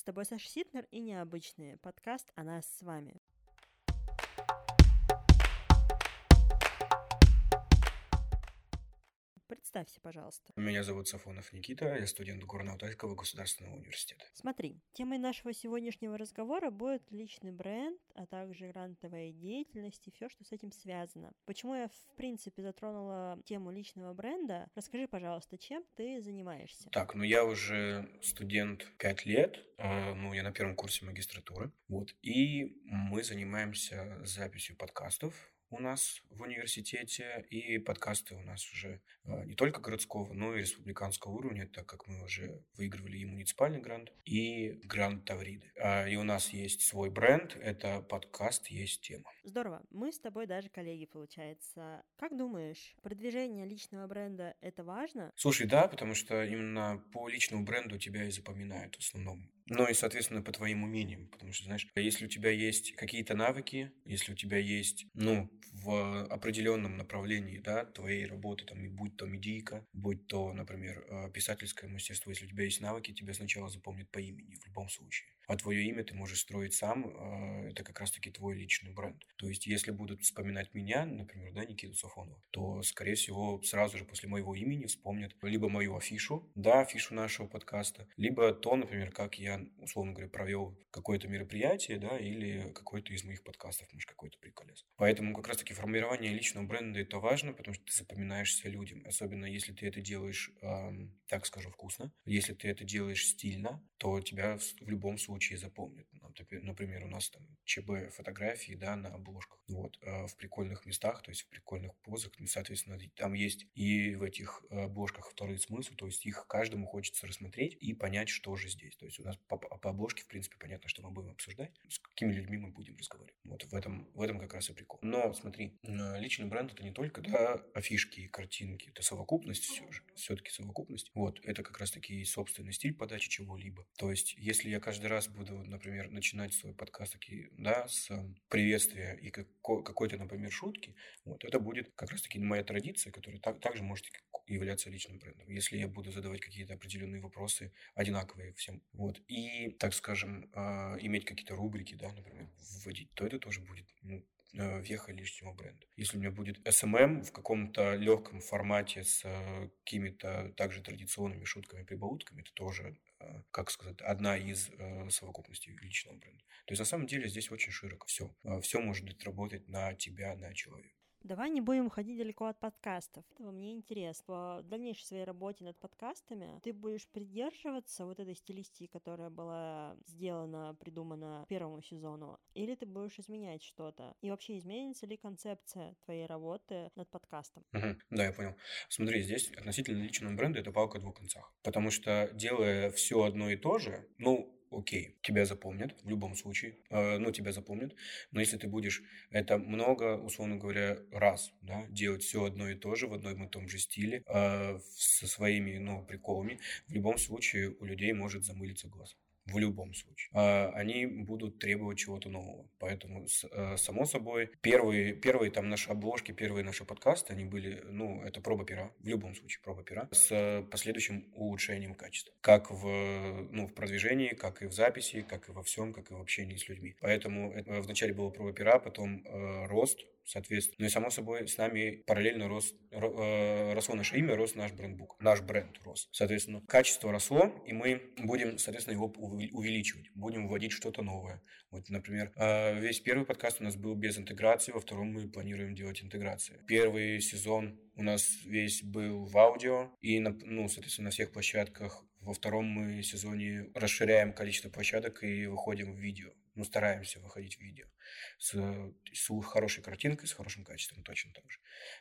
С тобой Саша Ситнер и Необычные. Подкаст о нас с вами. Представься, пожалуйста. Меня зовут Сафонов Никита, я студент Горно-Алтайского государственного университета. Смотри, темой нашего сегодняшнего разговора будет личный бренд, а также грантовая деятельность и все, что с этим связано. Почему я, в принципе, затронула тему личного бренда? Расскажи, пожалуйста, чем ты занимаешься? Так, ну я уже студент 5 лет, э, ну я на первом курсе магистратуры, вот, и мы занимаемся записью подкастов, у нас в университете, и подкасты у нас уже а, не только городского, но и республиканского уровня, так как мы уже выигрывали и муниципальный грант, и грант Тавриды. А, и у нас есть свой бренд, это подкаст «Есть тема». Здорово. Мы с тобой даже коллеги, получается. Как думаешь, продвижение личного бренда — это важно? Слушай, да, потому что именно по личному бренду тебя и запоминают в основном. Ну и, соответственно, по твоим умениям. Потому что, знаешь, если у тебя есть какие-то навыки, если у тебя есть, ну, в определенном направлении, да, твоей работы, там, и будь то медийка, будь то, например, э, писательское мастерство, если у тебя есть навыки, тебя сначала запомнят по имени в любом случае а твое имя ты можешь строить сам, а, это как раз-таки твой личный бренд. То есть, если будут вспоминать меня, например, да, Никиту Сафонова, то, скорее всего, сразу же после моего имени вспомнят либо мою афишу, да, афишу нашего подкаста, либо то, например, как я, условно говоря, провел какое-то мероприятие, да, или какой-то из моих подкастов, может, какой-то приколес. Поэтому как раз-таки формирование личного бренда это важно, потому что ты запоминаешься людям, особенно если ты это делаешь, эм, так скажу, вкусно. Если ты это делаешь стильно, то тебя в любом случае случае запомнят. Например, у нас там ЧБ фотографии, да, на обложках, вот, а в прикольных местах, то есть в прикольных позах, ну, соответственно, там есть и в этих обложках второй смысл, то есть их каждому хочется рассмотреть и понять, что же здесь. То есть у нас по, по обложке, в принципе, понятно, что мы будем обсуждать, с какими людьми мы будем разговаривать. Вот в этом, в этом как раз и прикол. Но смотри, личный бренд это не только, да, афишки и картинки, это совокупность все же, все-таки совокупность. Вот, это как раз таки собственный стиль подачи чего-либо. То есть, если я каждый раз буду, например, начинать свой подкаст таки, да, с приветствия и какой-то, например, шутки, вот, это будет как раз-таки моя традиция, которая так, также может являться личным брендом. Если я буду задавать какие-то определенные вопросы, одинаковые всем, вот, и, так скажем, э, иметь какие-то рубрики, да, например, вводить, то это тоже будет ну, веха личного бренда. Если у меня будет SMM в каком-то легком формате с э, какими-то также традиционными шутками, прибаутками, это тоже Э, как сказать, одна из э, совокупностей личного бренда. То есть на самом деле здесь очень широко все. Э, все может работать на тебя, на человека. Давай не будем уходить далеко от подкастов. Этого мне интересно. В дальнейшей своей работе над подкастами ты будешь придерживаться вот этой стилистики, которая была сделана, придумана первому сезону, или ты будешь изменять что-то? И вообще изменится ли концепция твоей работы над подкастом? Угу, да, я понял. Смотри, здесь относительно личного бренда это палка о двух концах. Потому что делая все одно и то же, ну, окей, тебя запомнят в любом случае, э, ну, тебя запомнят, но если ты будешь это много, условно говоря, раз, да, делать все одно и то же в одном и том же стиле, э, со своими, ну, приколами, в любом случае у людей может замылиться глаз в любом случае. А, они будут требовать чего-то нового. Поэтому, э, само собой, первые, первые там наши обложки, первые наши подкасты, они были, ну, это проба пера, в любом случае проба пера, с последующим улучшением качества. Как в, ну, в продвижении, как и в записи, как и во всем, как и в общении с людьми. Поэтому это, вначале было проба пера, потом э, рост, соответственно. Ну и, само собой, с нами параллельно рос, э, росло наше имя, рос наш брендбук. Наш бренд рос. Соответственно, качество росло, и мы будем, соответственно, его увеличивать. Будем вводить что-то новое. Вот, например, э, весь первый подкаст у нас был без интеграции, во втором мы планируем делать интеграции. Первый сезон у нас весь был в аудио, и, ну, соответственно, на всех площадках. Во втором мы сезоне расширяем количество площадок и выходим в видео. Ну, стараемся выходить в видео с, с хорошей картинкой, с хорошим качеством точно так же.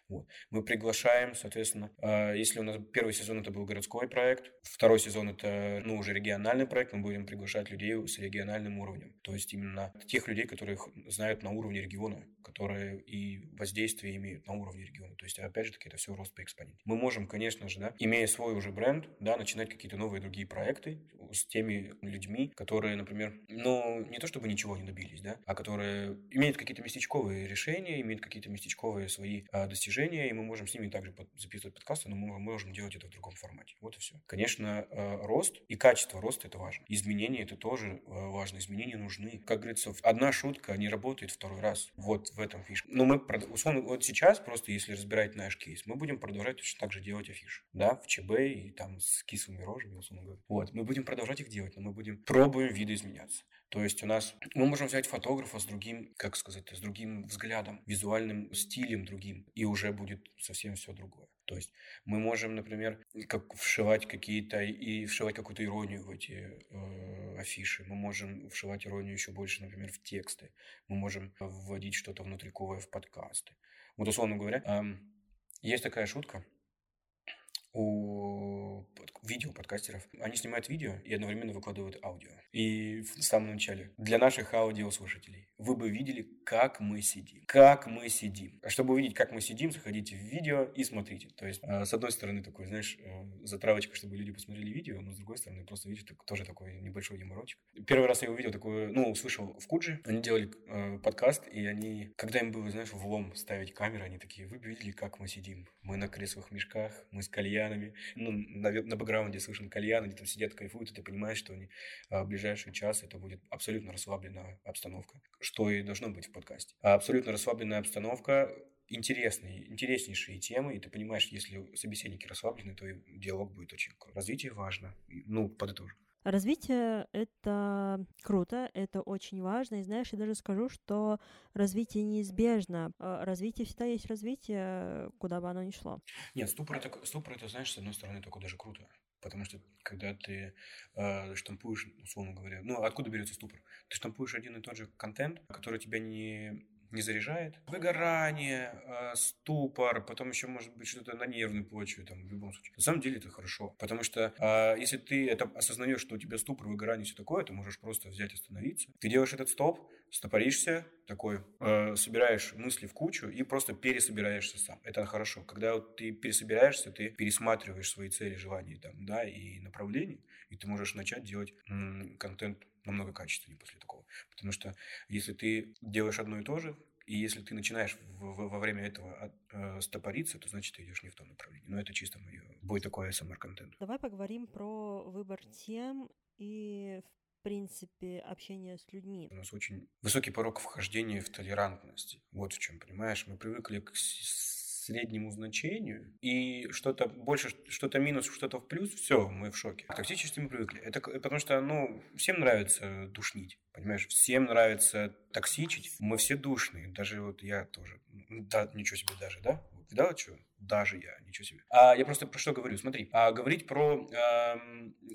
Вот. Мы приглашаем, соответственно, э, если у нас первый сезон это был городской проект, второй сезон это, ну, уже региональный проект, мы будем приглашать людей с региональным уровнем. То есть именно тех людей, которых знают на уровне региона, которые и воздействие имеют на уровне региона. То есть, опять же таки, это все рост по экспоненте. Мы можем, конечно же, да, имея свой уже бренд, да, начинать какие-то новые другие проекты с теми людьми, которые, например, ну, не то чтобы ничего не добились, да, а которые имеют какие-то местечковые решения, имеют какие-то местечковые свои а, достижения, и мы можем с ними также записывать подкасты, но мы можем делать это в другом формате. Вот и все. Конечно, а, рост и качество роста это важно. Изменения это тоже а, важно. Изменения нужны. Как говорится, одна шутка не работает второй раз. Вот в этом фишка. Но мы, условно, вот сейчас просто, если разбирать наш кейс, мы будем продолжать точно так же делать афиши, да, в ЧБ и там с кислыми рожами, условно говоря. Вот, мы будем продолжать их делать, но мы будем пробуем видоизменяться. То есть у нас мы можем взять фотографа с другим, как сказать, с другим взглядом, визуальным стилем другим, и уже будет совсем все другое. То есть мы можем, например, как вшивать какие-то и вшивать какую-то иронию в эти э, афиши. Мы можем вшивать иронию еще больше, например, в тексты. Мы можем вводить что-то внутриковое в подкасты. Вот условно говоря, э, есть такая шутка у видео подкастеров. Они снимают видео и одновременно выкладывают аудио. И в самом начале. Для наших аудиослушателей. Вы бы видели, как мы сидим. Как мы сидим. А чтобы увидеть, как мы сидим, заходите в видео и смотрите. То есть, а, с одной стороны, такой, знаешь, э, затравочка, чтобы люди посмотрели видео, но с другой стороны, просто видишь, тоже такой небольшой юморочек. Первый раз я увидел такое, ну, услышал в Куджи. Они делали э, подкаст, и они, когда им было, знаешь, влом ставить камеры, они такие, вы бы видели, как мы сидим. Мы на кресловых мешках, мы с кальянами. Ну, на, на бэкграунде слышен кальян, они там сидят, кайфуют, и ты понимаешь, что они а, ближайший час это будет абсолютно расслабленная обстановка, что и должно быть в подкасте. А абсолютно расслабленная обстановка, интересные, интереснейшие темы, и ты понимаешь, если собеседники расслаблены, то и диалог будет очень круто. Развитие важно. Ну, подытожу. Развитие — это круто, это очень важно. И знаешь, я даже скажу, что развитие неизбежно. А развитие всегда есть развитие, куда бы оно ни шло. Нет, ступор это, ступор это, знаешь, с одной стороны, только даже круто. Потому что когда ты э, штампуешь, условно говоря, ну откуда берется ступор? Ты штампуешь один и тот же контент, который тебя не не заряжает. Выгорание, э, ступор, потом еще может быть что-то на нервной почве, там, в любом случае. На самом деле это хорошо, потому что э, если ты это осознаешь, что у тебя ступор, выгорание, все такое, ты можешь просто взять, остановиться. Ты делаешь этот стоп, стопоришься, такой, э, собираешь мысли в кучу и просто пересобираешься сам. Это хорошо. Когда вот ты пересобираешься, ты пересматриваешь свои цели, желания там, да, и направления, и ты можешь начать делать контент намного качественнее после такого. Потому что если ты делаешь одно и то же, и если ты начинаешь в, в, во время этого от, э, стопориться, то значит ты идешь не в том направлении. Но это чисто мое, будет такой SMR-контент. Давай поговорим про выбор тем и, в принципе, общение с людьми. У нас очень высокий порог вхождения в толерантность. Вот в чем, понимаешь? Мы привыкли к среднему значению, и что-то больше, что-то минус, что-то в плюс, все, мы в шоке. К токсичности мы привыкли. Это потому что, ну, всем нравится душнить, понимаешь? Всем нравится токсичить. Мы все душные, даже вот я тоже. Да, ничего себе даже, да? Да, что? Даже я, ничего себе. А я просто про что говорю? Смотри, а говорить про э,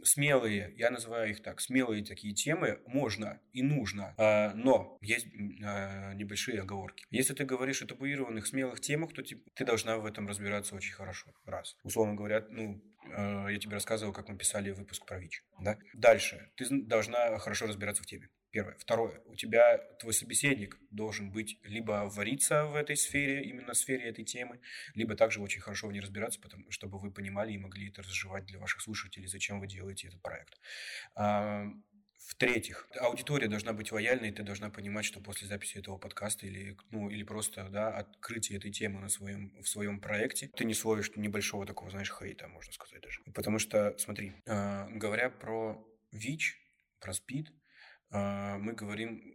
смелые, я называю их так, смелые такие темы можно и нужно, э, но есть э, небольшие оговорки. Если ты говоришь о табуированных смелых темах, то ты, ты должна в этом разбираться очень хорошо. Раз. Условно говоря, ну, э, я тебе рассказывал, как мы писали выпуск про ВИЧ. Да? Дальше. Ты должна хорошо разбираться в теме. Первое. Второе. У тебя твой собеседник должен быть либо вариться в этой сфере, именно в сфере этой темы, либо также очень хорошо в ней разбираться, потому, чтобы вы понимали и могли это разжевать для ваших слушателей, зачем вы делаете этот проект. А, в-третьих, аудитория должна быть лояльной, и ты должна понимать, что после записи этого подкаста или, ну, или просто да, открытия этой темы на своем, в своем проекте, ты не словишь небольшого такого, знаешь, хейта, можно сказать даже. Потому что, смотри, э, говоря про ВИЧ, про СПИД, мы говорим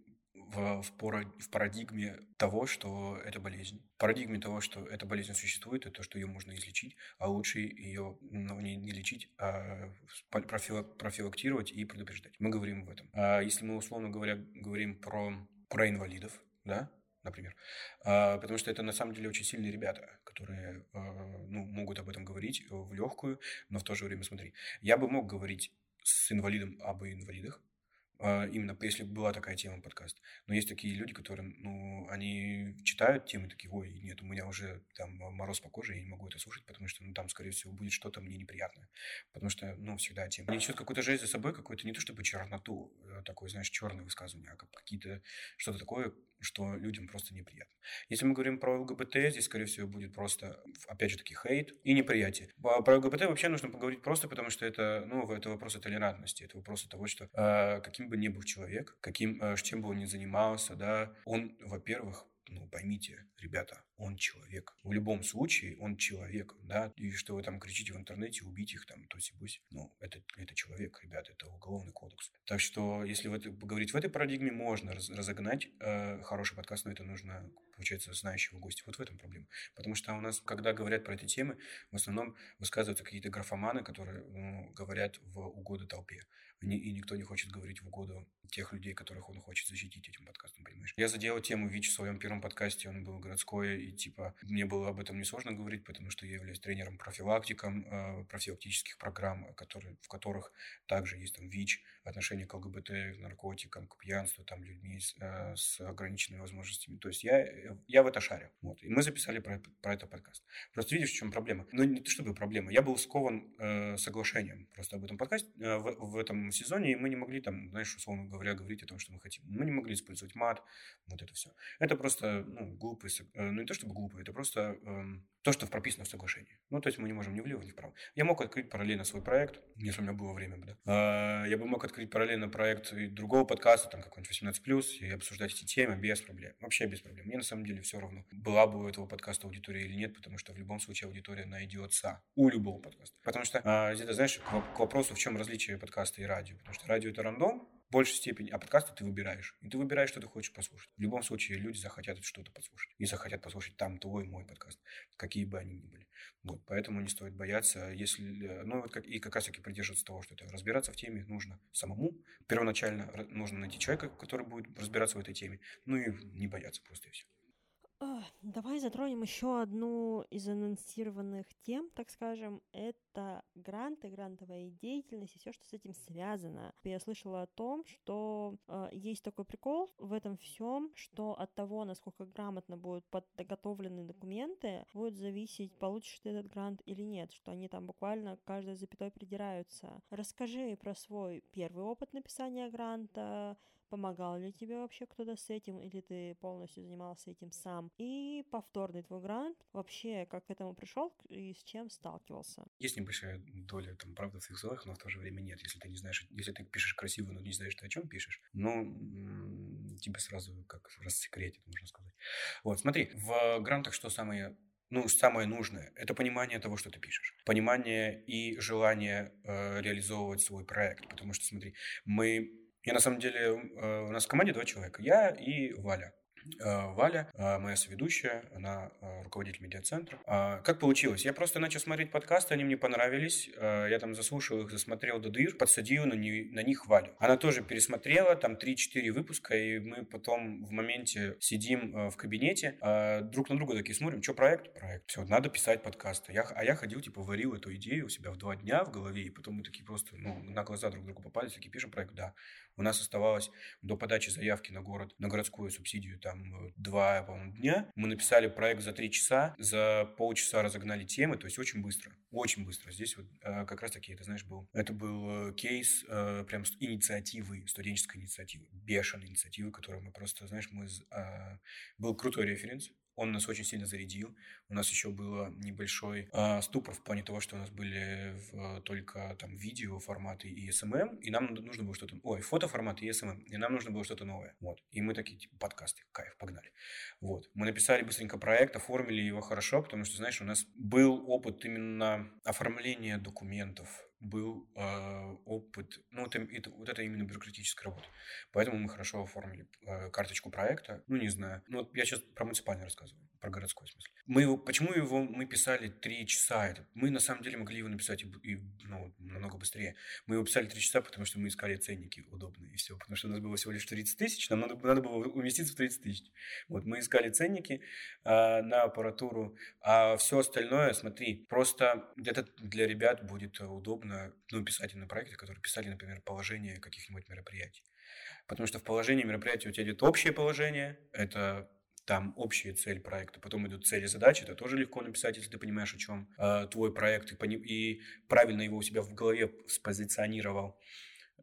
в, в парадигме того, что это болезнь. В парадигме того, что эта болезнь существует, и то, что ее можно излечить, а лучше ее ну, не, не лечить, а профилактировать и предупреждать. Мы говорим в этом. А если мы, условно говоря, говорим про, про инвалидов, да, например, а, потому что это на самом деле очень сильные ребята, которые ну, могут об этом говорить в легкую, но в то же время, смотри, я бы мог говорить с инвалидом об инвалидах, а, именно если бы была такая тема подкаст. Но есть такие люди, которые, ну, они читают темы, такие, ой, нет, у меня уже там мороз по коже, я не могу это слушать, потому что, ну, там, скорее всего, будет что-то мне неприятное. Потому что, ну, всегда тема. Они несет какую-то жесть за собой, какую-то не то чтобы черноту, а такое, знаешь, черное высказывание, а как какие-то, что-то такое, что людям просто неприятно. Если мы говорим про ЛГБТ, здесь, скорее всего, будет просто, опять же таки, хейт и неприятие. Про ЛГБТ вообще нужно поговорить просто, потому что это, ну, это вопросы толерантности, это вопросы того, что э, каким бы ни был человек, каким, э, чем бы он ни занимался, да, он, во-первых, ну, поймите, ребята, он человек. В любом случае он человек, да, и что вы там кричите в интернете, убить их там, то бусь, ну, это, это человек, ребята, это уголовный кодекс. Так что, если в это, говорить в этой парадигме, можно раз, разогнать э, хороший подкаст, но это нужно, получается, знающего гостя. Вот в этом проблема. Потому что у нас, когда говорят про эти темы, в основном высказываются какие-то графоманы, которые ну, говорят в угоду толпе. И никто не хочет говорить в угоду тех людей, которых он хочет защитить этим подкастом, понимаешь? Я задел тему ВИЧ в своем первом подкасте, он был городской, и типа мне было об этом несложно говорить, потому что я являюсь тренером профилактиком, э, профилактических программ, которые, в которых также есть там ВИЧ, отношение к ЛГБТ, к наркотикам, к пьянству, там людьми с, э, с ограниченными возможностями. То есть я, я в это шарю. Вот. И мы записали про, про это подкаст. Просто видишь, в чем проблема? Ну, не то чтобы проблема. Я был скован э, соглашением просто об этом подкасте э, в, в этом сезоне, и мы не могли там, знаешь, условно говоря, говорить о том, что мы хотим. Мы не могли использовать мат, вот это все. Это просто, ну, глупость. Э, ну, не то чтобы глупо, это просто э, то, что прописано в соглашении. Ну, то есть мы не можем ни влево, ни вправо. Я мог открыть параллельно свой проект, если у меня было время, да. Э, я бы мог открыть параллельно проект другого подкаста, там какой-нибудь 18+, и обсуждать эти темы без проблем. Вообще без проблем. Мне на самом деле все равно, была бы у этого подкаста аудитория или нет, потому что в любом случае аудитория найдется у любого подкаста. Потому что, э, где-то, знаешь, к вопросу, в чем различие подкаста и радио. Потому что радио – это рандом, в большей степени, а подкасты ты выбираешь. И ты выбираешь, что ты хочешь послушать. В любом случае люди захотят что-то послушать. И захотят послушать там твой, мой подкаст, какие бы они ни были. Вот, поэтому не стоит бояться, если, э, ну, вот как, и как раз таки придерживаться того, что это разбираться в теме нужно самому. Первоначально нужно найти человека, который будет разбираться в этой теме, ну и не бояться просто и все. Давай затронем еще одну из анонсированных тем, так скажем, это гранты, грантовая деятельность и все, что с этим связано. Я слышала о том, что э, есть такой прикол в этом всем, что от того, насколько грамотно будут подготовлены документы, будет зависеть, получишь ты этот грант или нет, что они там буквально каждой запятой придираются. Расскажи про свой первый опыт написания гранта, Помогал ли тебе вообще кто-то с этим, или ты полностью занимался этим сам? И повторный твой грант, вообще как к этому пришел и с чем сталкивался? Есть небольшая доля там правды в своих словах, но в то же время нет. Если ты не знаешь, если ты пишешь красиво, но не знаешь, ты о чем пишешь, ну, тебе сразу как рассекретит, можно сказать. Вот, смотри, в грантах что самое ну, самое нужное – это понимание того, что ты пишешь. Понимание и желание э, реализовывать свой проект. Потому что, смотри, мы я на самом деле, э, у нас в команде два человека. Я и Валя. Э, Валя, э, моя соведущая, она руководитель медиацентра. А, как получилось? Я просто начал смотреть подкасты, они мне понравились. Я там заслушал их, засмотрел до дыр, подсадил на, не, на них Валю. Она тоже пересмотрела, там 3-4 выпуска, и мы потом в моменте сидим в кабинете, друг на друга такие смотрим, что проект? Проект. Все, надо писать подкасты. Я, а я ходил, типа, варил эту идею у себя в два дня в голове, и потом мы такие просто, ну, на глаза друг другу попались, такие, пишем проект, да. У нас оставалось до подачи заявки на город, на городскую субсидию, там, э, два, по-моему, дня. Мы написали проект за три часа, за полчаса разогнали темы, то есть очень быстро, очень быстро. Здесь вот э, как раз-таки, это, знаешь, был, это был э, кейс прям инициативы, студенческой инициативы, бешеной инициативы, которую мы просто, знаешь, мы, был крутой референс, он нас очень сильно зарядил. У нас еще было небольшой э, ступор в плане того, что у нас были в, только там видео форматы и SMM, и нам нужно было что-то... Ой, фотоформат и SMM, и нам нужно было что-то новое. Вот. И мы такие, типа, подкасты, кайф, погнали. Вот. Мы написали быстренько проект, оформили его хорошо, потому что, знаешь, у нас был опыт именно оформления документов, был э, опыт, ну, это, это, вот это именно бюрократическая работа. Поэтому мы хорошо оформили э, карточку проекта. Ну, не знаю. Ну, я сейчас про муниципальный рассказываю про городской смысл. Мы его, почему его мы писали три часа? Это, мы на самом деле могли его написать и, и ну, намного быстрее. Мы его писали три часа, потому что мы искали ценники удобные и все. Потому что у нас было всего лишь 30 тысяч, нам надо, надо было уместиться в 30 тысяч. Вот мы искали ценники э, на аппаратуру, а все остальное, смотри, просто где-то для ребят будет удобно ну, писать на проекты, которые писали, например, положение каких-нибудь мероприятий. Потому что в положении мероприятия у тебя идет общее положение, это там общая цель проекта, потом идут цели задачи, это тоже легко написать, если ты понимаешь, о чем э, твой проект, и, пони- и правильно его у себя в голове спозиционировал.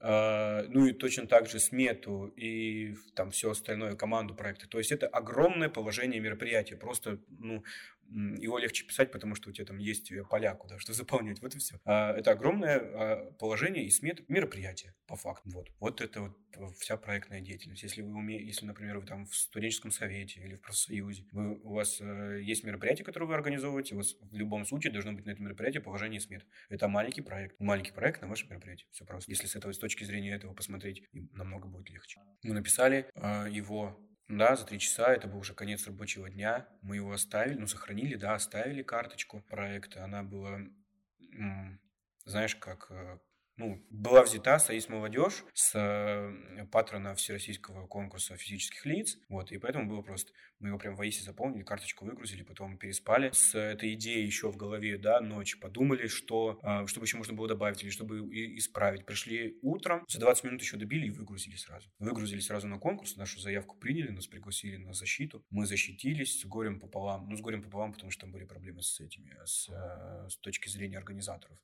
Э, ну и точно так же смету и там все остальное, команду проекта. То есть это огромное положение мероприятия. Просто, ну, его легче писать, потому что у тебя там есть поля, куда что заполнять. Вот и все. А, это огромное а, положение и смет мероприятия, по факту. Вот. Вот это вот вся проектная деятельность. Если вы умеете, если, например, вы там в студенческом совете или в профсоюзе, вы, у вас э, есть мероприятие, которое вы организовываете, у вас в любом случае должно быть на этом мероприятии положение смет. Это маленький проект. Маленький проект на ваше мероприятие. Все просто. Если с этого с точки зрения этого посмотреть, намного будет легче. Мы написали э, его да, за три часа, это был уже конец рабочего дня. Мы его оставили, ну, сохранили, да, оставили карточку проекта. Она была, знаешь, как э, ну, была взята «Союз молодежь» с э, патрона Всероссийского конкурса физических лиц, вот, и поэтому было просто, мы его прям в АИСе заполнили, карточку выгрузили, потом переспали с этой идеей еще в голове, да, ночь, подумали, что, э, чтобы еще можно было добавить или чтобы исправить. Пришли утром, за 20 минут еще добили и выгрузили сразу. Выгрузили сразу на конкурс, нашу заявку приняли, нас пригласили на защиту, мы защитились с горем пополам, ну, с горем пополам, потому что там были проблемы с этими, с, э, с точки зрения организаторов,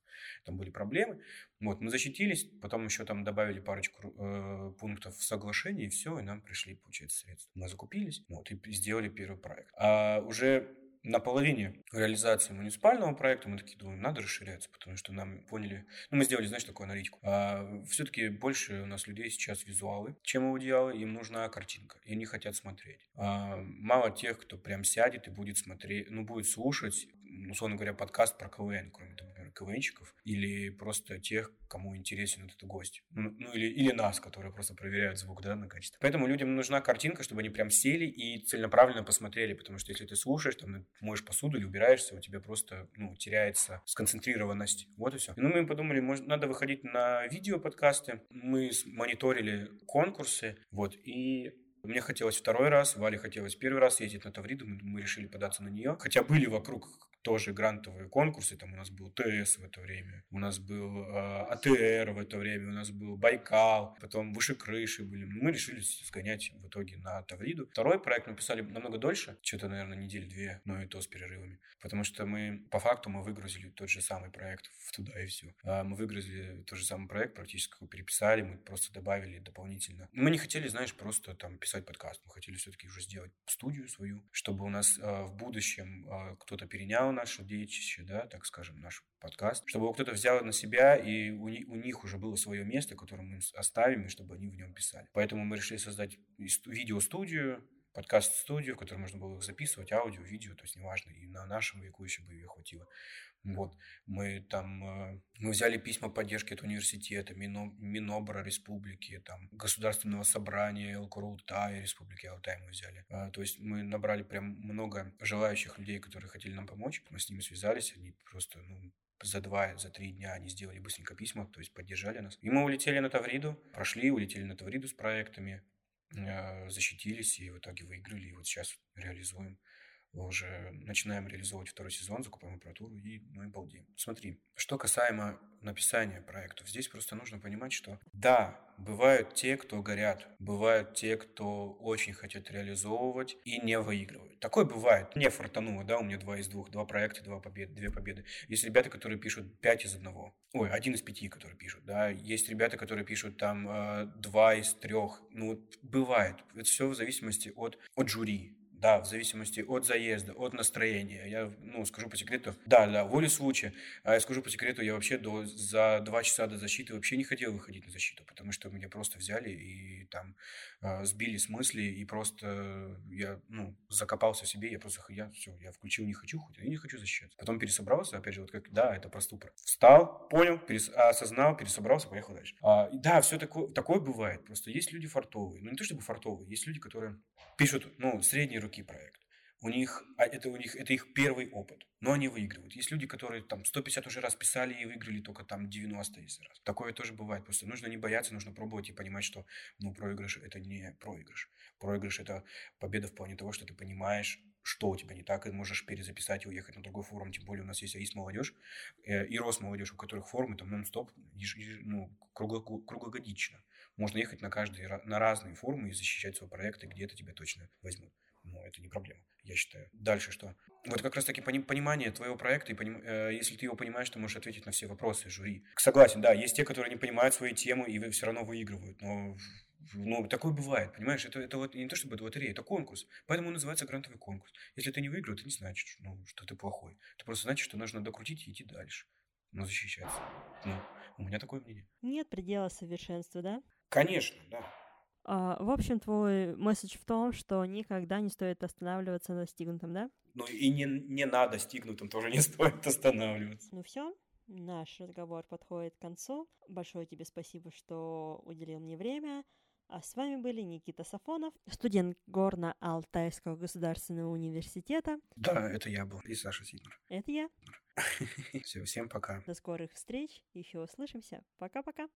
там были проблемы, вот, мы защитились, потом еще там добавили парочку э, пунктов в соглашении, и все, и нам пришли, получается, средства. Мы закупились, вот, и сделали первый проект. А уже на половине реализации муниципального проекта мы такие думаем, надо расширяться, потому что нам поняли, ну мы сделали, знаешь, такую аналитику. А, все-таки больше у нас людей сейчас визуалы, чем аудиалы, им нужна картинка, и они хотят смотреть. А, мало тех, кто прям сядет и будет смотреть, ну будет слушать, условно говоря, подкаст про КВН, кроме того, КВНщиков или просто тех, кому интересен этот гость. Ну, ну или, или нас, которые просто проверяют звук да, на качество. Поэтому людям нужна картинка, чтобы они прям сели и целенаправленно посмотрели, потому что если ты слушаешь, там, моешь посуду или убираешься, у тебя просто ну, теряется сконцентрированность. Вот и все. Ну, мы подумали, может, надо выходить на видео подкасты. Мы мониторили конкурсы, вот, и мне хотелось второй раз, Вале хотелось первый раз ездить на Тавриду, мы, мы решили податься на нее. Хотя были вокруг тоже грантовые конкурсы. Там у нас был ТС в это время, у нас был э, АТР в это время, у нас был Байкал, потом выше крыши были. Мы решили сгонять в итоге на Тавриду. Второй проект мы писали намного дольше, что-то, наверное, недели две, но и то с перерывами. Потому что мы, по факту, мы выгрузили тот же самый проект в туда и все. А мы выгрузили тот же самый проект, практически его переписали, мы просто добавили дополнительно. Мы не хотели, знаешь, просто там писать подкаст, мы хотели все-таки уже сделать студию свою, чтобы у нас э, в будущем э, кто-то перенял наше детище, да, так скажем, наш подкаст, чтобы его кто-то взял на себя, и у, у них уже было свое место, которое мы оставим, и чтобы они в нем писали. Поэтому мы решили создать видеостудию, подкаст-студию, в которой можно было записывать, аудио, видео, то есть неважно, и на нашем веку еще бы ее хватило. Вот, мы там, э, мы взяли письма поддержки от университета, Мино, Минобра республики, там, Государственного собрания ЛКРУЛТА Республики Алтай мы взяли. А, то есть мы набрали прям много желающих людей, которые хотели нам помочь. Мы с ними связались, они просто, ну, за два, за три дня они сделали быстренько письма, то есть поддержали нас. И мы улетели на Тавриду, прошли, улетели на Тавриду с проектами, э, защитились и в итоге выиграли, и вот сейчас реализуем уже начинаем реализовывать второй сезон, закупаем аппаратуру и ну и балдеем. Смотри, что касаемо написания проектов, здесь просто нужно понимать, что да, бывают те, кто горят, бывают те, кто очень хотят реализовывать и не выигрывают. Такое бывает. Не фартануло, да, у меня два из двух, два проекта, два победы, две победы. Есть ребята, которые пишут пять из одного. Ой, один из пяти, которые пишут, да. Есть ребята, которые пишут там э, два из трех. Ну, бывает. Это все в зависимости от, от жюри да, в зависимости от заезда, от настроения. Я, ну, скажу по секрету, да, да, волю случая. А я скажу по секрету, я вообще до, за два часа до защиты вообще не хотел выходить на защиту, потому что меня просто взяли и там э, сбили с мысли, и просто я, ну, закопался в себе, я просто, я все, я включил не хочу, хоть я не хочу защищаться. Потом пересобрался, опять же, вот как, да, это про ступор. Встал, понял, перес, осознал, пересобрался, поехал дальше. А, да, все такое, такое бывает, просто есть люди фартовые, ну, не то чтобы фартовые, есть люди, которые пишут, ну, средние руки проект. У них, а это у них, это их первый опыт, но они выигрывают. Есть люди, которые там 150 уже раз писали и выиграли только там 90 если раз. Такое тоже бывает. Просто нужно не бояться, нужно пробовать и понимать, что, ну, проигрыш это не проигрыш. Проигрыш это победа в плане того, что ты понимаешь, что у тебя не так, и можешь перезаписать и уехать на другой форум. Тем более у нас есть АИС молодежь э, и Рос молодежь, у которых форумы там нон-стоп, ну, круглогодично. Можно ехать на каждый, на разные форумы и защищать свой проект, и где-то тебя точно возьмут. Но это не проблема, я считаю. Дальше что? Вот как раз таки понимание твоего проекта, и поним... э, если ты его понимаешь, ты можешь ответить на все вопросы жюри. Согласен, да, есть те, которые не понимают свою тему, и вы все равно выигрывают, но Ну, такое бывает, понимаешь? Это, это вот не то, чтобы это лотерея, это конкурс. Поэтому он называется грантовый конкурс. Если ты не выиграл, это не значит, ну, что ты плохой. Это просто значит, что нужно докрутить и идти дальше. Но защищаться. Ну, у меня такое мнение. Нет предела совершенства, да? Конечно, да. А, в общем, твой месседж в том, что никогда не стоит останавливаться на достигнутом, да? Ну и не, не надо достигнутым тоже не стоит останавливаться. Ну все, наш разговор подходит к концу. Большое тебе спасибо, что уделил мне время. А с вами были Никита Сафонов, студент Горно-Алтайского государственного университета. Да, это я был, и Саша Сиднер. Это я. Все, всем пока. До скорых встреч, еще услышимся. Пока-пока.